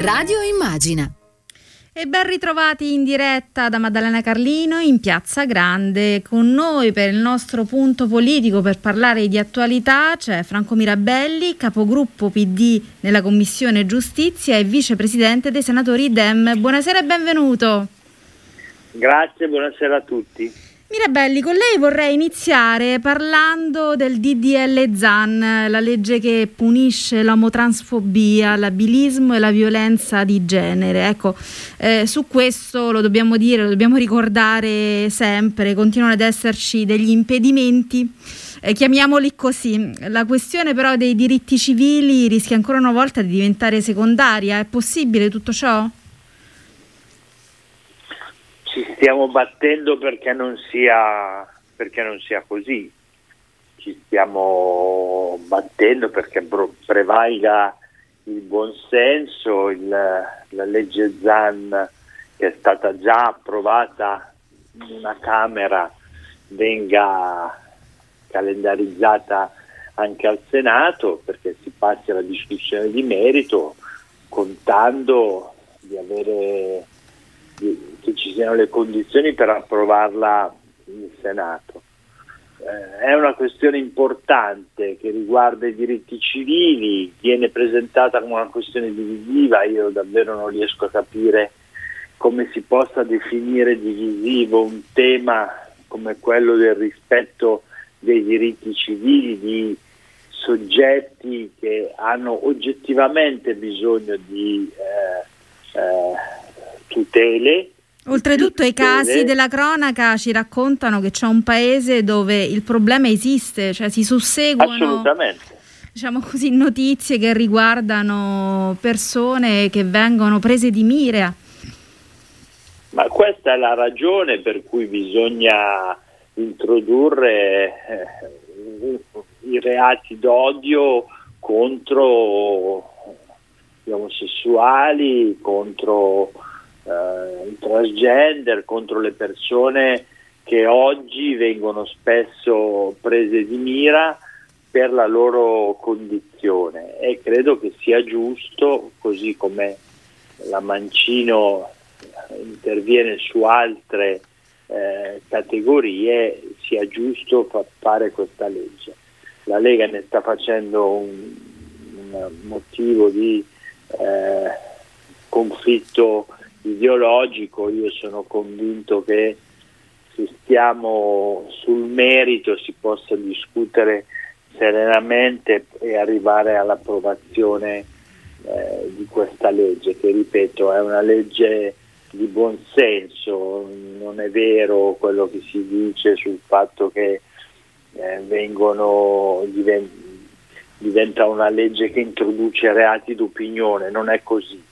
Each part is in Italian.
Radio Immagina. E ben ritrovati in diretta da Maddalena Carlino in Piazza Grande. Con noi per il nostro punto politico per parlare di attualità c'è Franco Mirabelli, capogruppo PD nella Commissione Giustizia e vicepresidente dei senatori Dem. Buonasera e benvenuto. Grazie, buonasera a tutti. Mirabelli, con lei vorrei iniziare parlando del DDL ZAN, la legge che punisce l'omotransfobia, l'abilismo e la violenza di genere. Ecco, eh, su questo lo dobbiamo dire, lo dobbiamo ricordare sempre, continuano ad esserci degli impedimenti. Eh, chiamiamoli così. La questione però dei diritti civili rischia ancora una volta di diventare secondaria. È possibile tutto ciò? Ci stiamo battendo perché non sia, perché non sia così, ci stiamo battendo perché prevalga il buonsenso, il, la legge ZAN che è stata già approvata in una Camera venga calendarizzata anche al Senato perché si passi alla discussione di merito contando di avere che ci siano le condizioni per approvarla in Senato. Eh, è una questione importante che riguarda i diritti civili, viene presentata come una questione divisiva, io davvero non riesco a capire come si possa definire divisivo un tema come quello del rispetto dei diritti civili di soggetti che hanno oggettivamente bisogno di eh, eh, tutele. Oltretutto i casi della cronaca ci raccontano che c'è un paese dove il problema esiste, cioè si susseguono diciamo così, notizie che riguardano persone che vengono prese di mira. Ma questa è la ragione per cui bisogna introdurre eh, i reati d'odio contro gli omosessuali, contro eh, il transgender, contro le persone che oggi vengono spesso prese di mira per la loro condizione e credo che sia giusto, così come la Mancino interviene su altre eh, categorie, sia giusto fa- fare questa legge. La Lega ne sta facendo un, un motivo di eh, conflitto ideologico, io sono convinto che se stiamo sul merito si possa discutere serenamente e arrivare all'approvazione eh, di questa legge, che ripeto è una legge di buon senso, non è vero quello che si dice sul fatto che eh, vengono, divent, diventa una legge che introduce reati d'opinione, non è così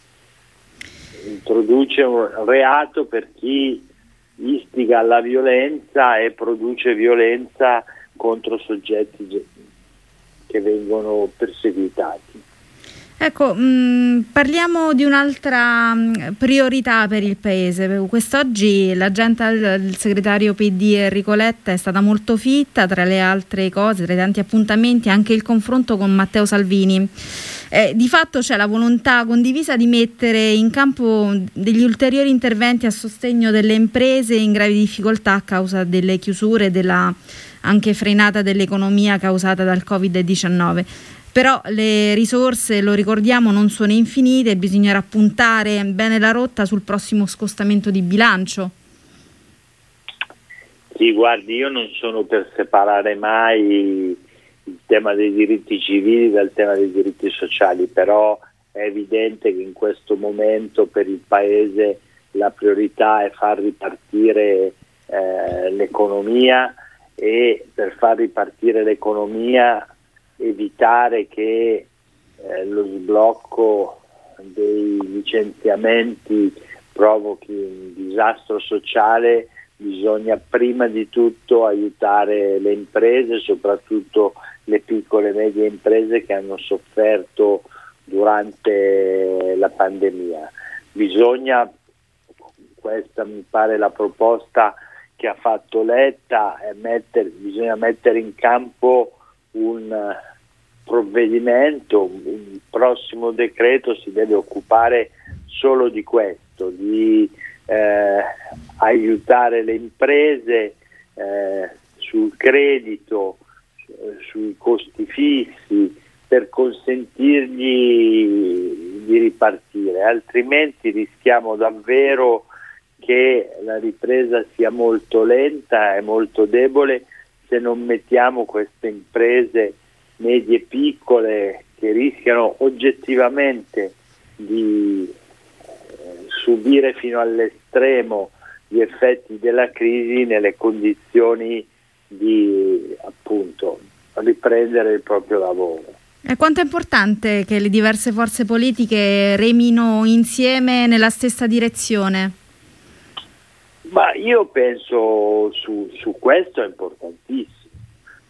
introduce un reato per chi istiga alla violenza e produce violenza contro soggetti che vengono perseguitati. Ecco, mh, mm, parliamo di un'altra mm, priorità per il Paese. Quest'oggi l'agenda del segretario PD Enrico Letta è stata molto fitta, tra le altre cose, tra i tanti appuntamenti, anche il confronto con Matteo Salvini. Eh, di fatto c'è la volontà condivisa di mettere in campo degli ulteriori interventi a sostegno delle imprese in gravi difficoltà a causa delle chiusure e della anche frenata dell'economia causata dal Covid-19 però le risorse, lo ricordiamo, non sono infinite, bisognerà puntare bene la rotta sul prossimo scostamento di bilancio. Sì, guardi, io non sono per separare mai il tema dei diritti civili dal tema dei diritti sociali, però è evidente che in questo momento per il Paese la priorità è far ripartire eh, l'economia e per far ripartire l'economia evitare che eh, lo sblocco dei licenziamenti provochi un disastro sociale, bisogna prima di tutto aiutare le imprese, soprattutto le piccole e medie imprese che hanno sofferto durante la pandemia. Bisogna, questa mi pare la proposta che ha fatto Letta, mettere, bisogna mettere in campo un provvedimento, il prossimo decreto si deve occupare solo di questo, di eh, aiutare le imprese eh, sul credito, sui costi fissi, per consentirgli di ripartire, altrimenti rischiamo davvero che la ripresa sia molto lenta e molto debole se non mettiamo queste imprese medie e piccole che rischiano oggettivamente di eh, subire fino all'estremo gli effetti della crisi nelle condizioni di appunto riprendere il proprio lavoro. E quanto è importante che le diverse forze politiche remino insieme nella stessa direzione? Ma io penso su, su questo è importantissimo.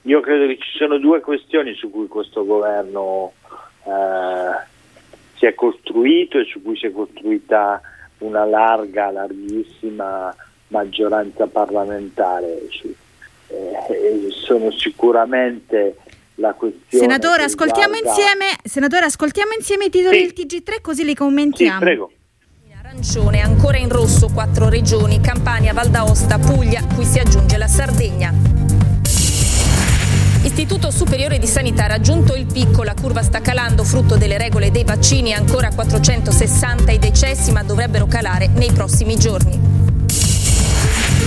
Io credo che ci sono due questioni su cui questo governo eh, si è costruito e su cui si è costruita una larga, larghissima maggioranza parlamentare. Eh, sono sicuramente la questione. Senatore, ascoltiamo, riguarda... insieme, senatore ascoltiamo insieme i titoli sì. del TG3 così li commentiamo. Sì, prego. Arancione, ancora in rosso quattro regioni, Campania, Val d'Aosta, Puglia, cui si aggiunge la Sardegna. Istituto Superiore di Sanità ha raggiunto il picco, la curva sta calando frutto delle regole dei vaccini, ancora 460 i decessi ma dovrebbero calare nei prossimi giorni.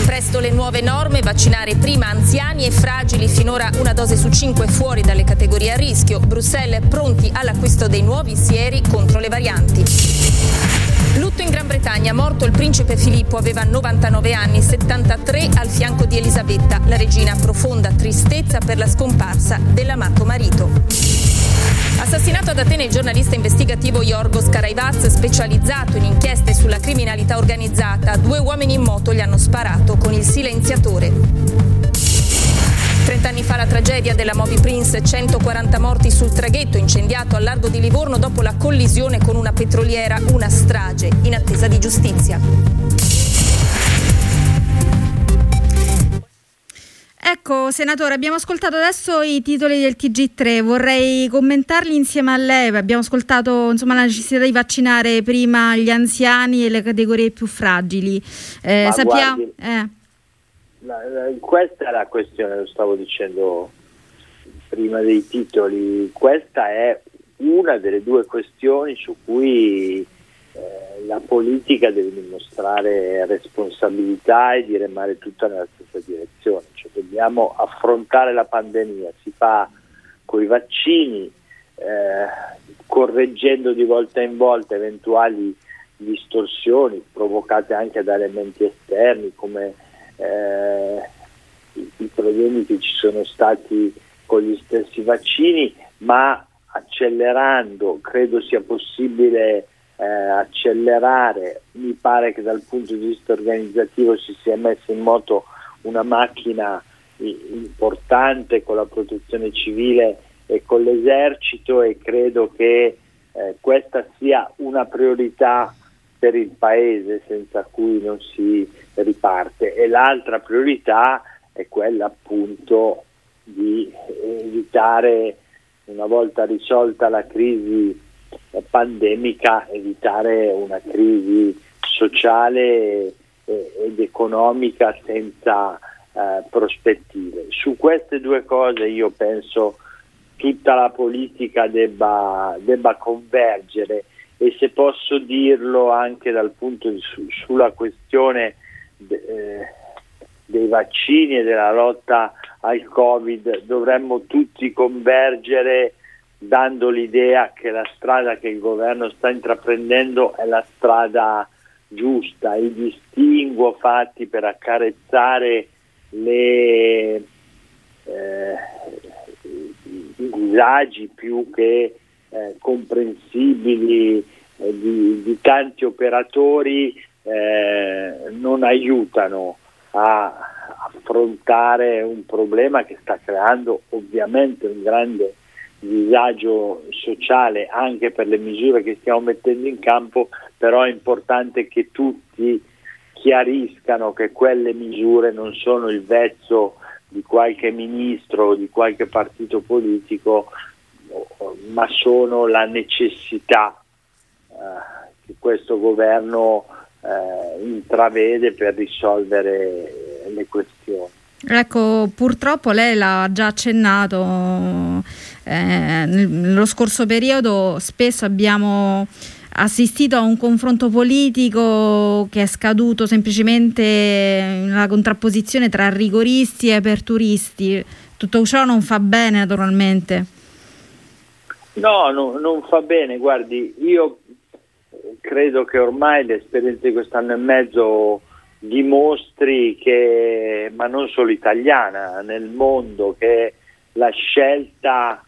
Presto le nuove norme, vaccinare prima anziani e fragili, finora una dose su cinque fuori dalle categorie a rischio. Bruxelles pronti all'acquisto dei nuovi sieri contro le varianti. Lutto in Gran Bretagna, morto il principe Filippo, aveva 99 anni, 73 al fianco di Elisabetta. La regina profonda tristezza per la scomparsa dell'amato marito. Assassinato ad Atene il giornalista investigativo Yorgos Karaivaz, specializzato in inchieste sulla criminalità organizzata. Due uomini in moto gli hanno sparato con il silenziatore. 30 anni fa la tragedia della Moby Prince, 140 morti sul traghetto incendiato al largo di Livorno dopo la collisione con una petroliera, una strage in attesa di giustizia. Ecco, senatore, abbiamo ascoltato adesso i titoli del TG3, vorrei commentarli insieme a lei. Abbiamo ascoltato insomma, la necessità di vaccinare prima gli anziani e le categorie più fragili. Eh, sappiamo, guardi, eh. Questa è la questione, lo stavo dicendo prima dei titoli. Questa è una delle due questioni su cui eh, la politica deve dimostrare responsabilità e di remare tutta nella stessa direzione, cioè dobbiamo affrontare la pandemia, si fa con i vaccini, eh, correggendo di volta in volta eventuali distorsioni provocate anche da elementi esterni come i, i problemi che ci sono stati con gli stessi vaccini, ma accelerando credo sia possibile eh, accelerare, mi pare che dal punto di vista organizzativo si sia messa in moto una macchina importante con la protezione civile e con l'esercito e credo che eh, questa sia una priorità per il paese senza cui non si riparte e l'altra priorità è quella appunto di evitare una volta risolta la crisi pandemica evitare una crisi sociale ed economica senza eh, prospettive. Su queste due cose io penso tutta la politica debba, debba convergere e se posso dirlo anche dal punto di su, sulla questione de, eh, dei vaccini e della lotta al Covid dovremmo tutti convergere dando l'idea che la strada che il governo sta intraprendendo è la strada giusta, i distinguo fatti per accarezzare le, eh, i disagi più che eh, comprensibili eh, di, di, tanti operatori eh, non aiutano a affrontare un problema che sta creando ovviamente un grande disagio sociale anche per le misure che stiamo mettendo in campo, però è importante che tutti chiariscano che quelle misure non sono il vezzo di qualche ministro o di qualche partito politico, ma sono la necessità eh, che questo governo eh, intravede per risolvere le questioni. Ecco, purtroppo lei l'ha già accennato, eh, nello scorso periodo spesso abbiamo assistito a un confronto politico che è scaduto semplicemente nella contrapposizione tra rigoristi e aperturisti. Tutto ciò non fa bene naturalmente. No, no, non fa bene, guardi, io credo che ormai l'esperienza di quest'anno e mezzo dimostri che, ma non solo italiana, nel mondo, che la scelta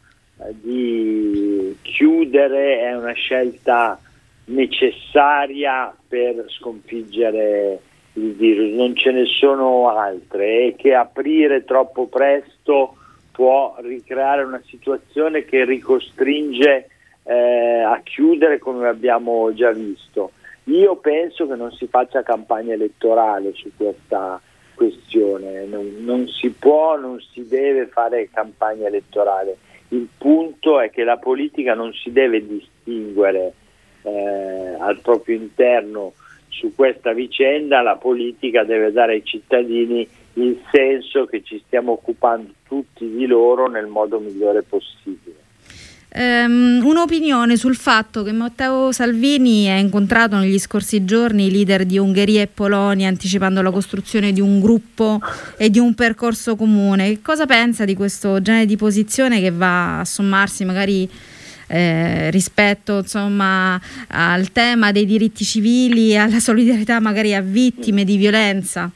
di chiudere è una scelta necessaria per sconfiggere il virus, non ce ne sono altre e che aprire troppo presto può ricreare una situazione che ricostringe eh, a chiudere come abbiamo già visto. Io penso che non si faccia campagna elettorale su questa questione, non, non si può, non si deve fare campagna elettorale. Il punto è che la politica non si deve distinguere eh, al proprio interno su questa vicenda, la politica deve dare ai cittadini il senso che ci stiamo occupando tutti di loro nel modo migliore possibile. Um, un'opinione sul fatto che Matteo Salvini ha incontrato negli scorsi giorni i leader di Ungheria e Polonia anticipando la costruzione di un gruppo e di un percorso comune. Che cosa pensa di questo genere di posizione che va a sommarsi magari eh, rispetto insomma, al tema dei diritti civili e alla solidarietà magari a vittime di violenza?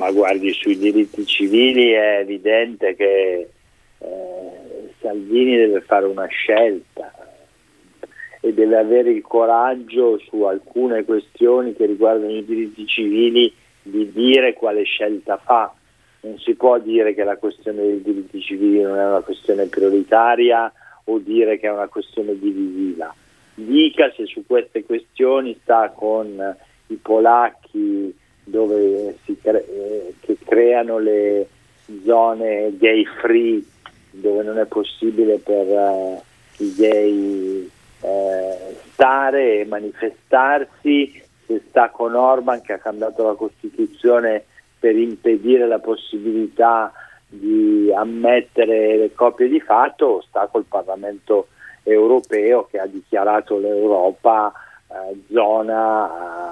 Ma guardi, sui diritti civili è evidente che eh, Salvini deve fare una scelta e deve avere il coraggio su alcune questioni che riguardano i diritti civili di dire quale scelta fa. Non si può dire che la questione dei diritti civili non è una questione prioritaria o dire che è una questione divisiva. Dica se su queste questioni sta con i polacchi dove si cre- eh, che creano le zone gay free dove non è possibile per uh, i gay uh, stare e manifestarsi, se sta con Orban che ha cambiato la Costituzione per impedire la possibilità di ammettere le coppie di fatto o sta col Parlamento europeo che ha dichiarato l'Europa eh, zona eh,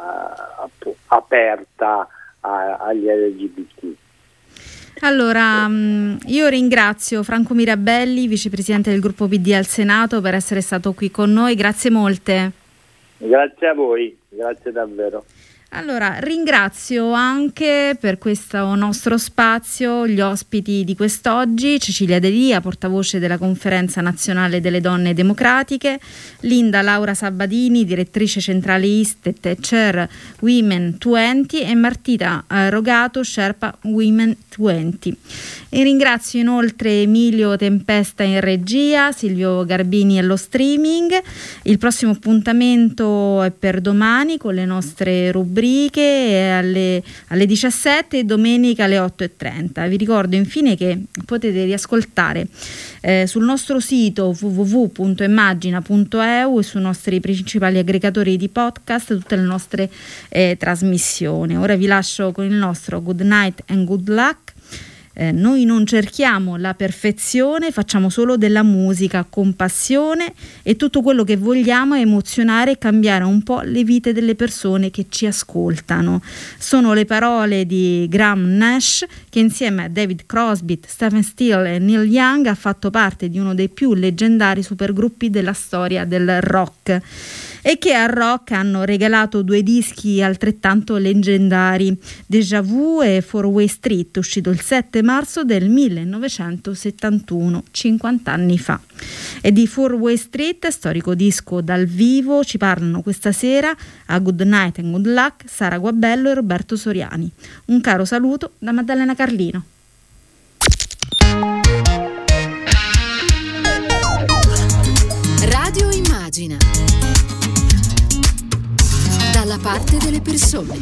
aperta agli LGBT. Allora, mm, io ringrazio Franco Mirabelli, vicepresidente del gruppo PD al Senato, per essere stato qui con noi. Grazie molte. Grazie a voi, grazie davvero. Allora, ringrazio anche per questo nostro spazio gli ospiti di quest'oggi, Cecilia Delia, portavoce della Conferenza Nazionale delle Donne Democratiche, Linda Laura Sabadini, direttrice centrale ISTET e Chair Women 20 e Martita eh, Rogato, Sherpa Women 20. E ringrazio inoltre Emilio Tempesta in regia, Silvio Garbini allo streaming. Il prossimo appuntamento è per domani con le nostre rubriche alle, alle 17 e domenica alle 8.30. Vi ricordo infine che potete riascoltare eh, sul nostro sito www.immagina.eu e sui nostri principali aggregatori di podcast tutte le nostre eh, trasmissioni. Ora vi lascio con il nostro Good Night and Good Luck eh, noi non cerchiamo la perfezione, facciamo solo della musica con passione e tutto quello che vogliamo è emozionare e cambiare un po' le vite delle persone che ci ascoltano. Sono le parole di Graham Nash che insieme a David Crosby, Stephen Steele e Neil Young ha fatto parte di uno dei più leggendari supergruppi della storia del rock e che al rock hanno regalato due dischi altrettanto leggendari, Déjà Vu e Four Way Street, uscito il 7 marzo del 1971, 50 anni fa. E di Four Way Street, storico disco dal vivo, ci parlano questa sera a Good Night and Good Luck Sara Guabello e Roberto Soriani. Un caro saluto da Maddalena Carlino. Radio Immagina dalla parte delle persone.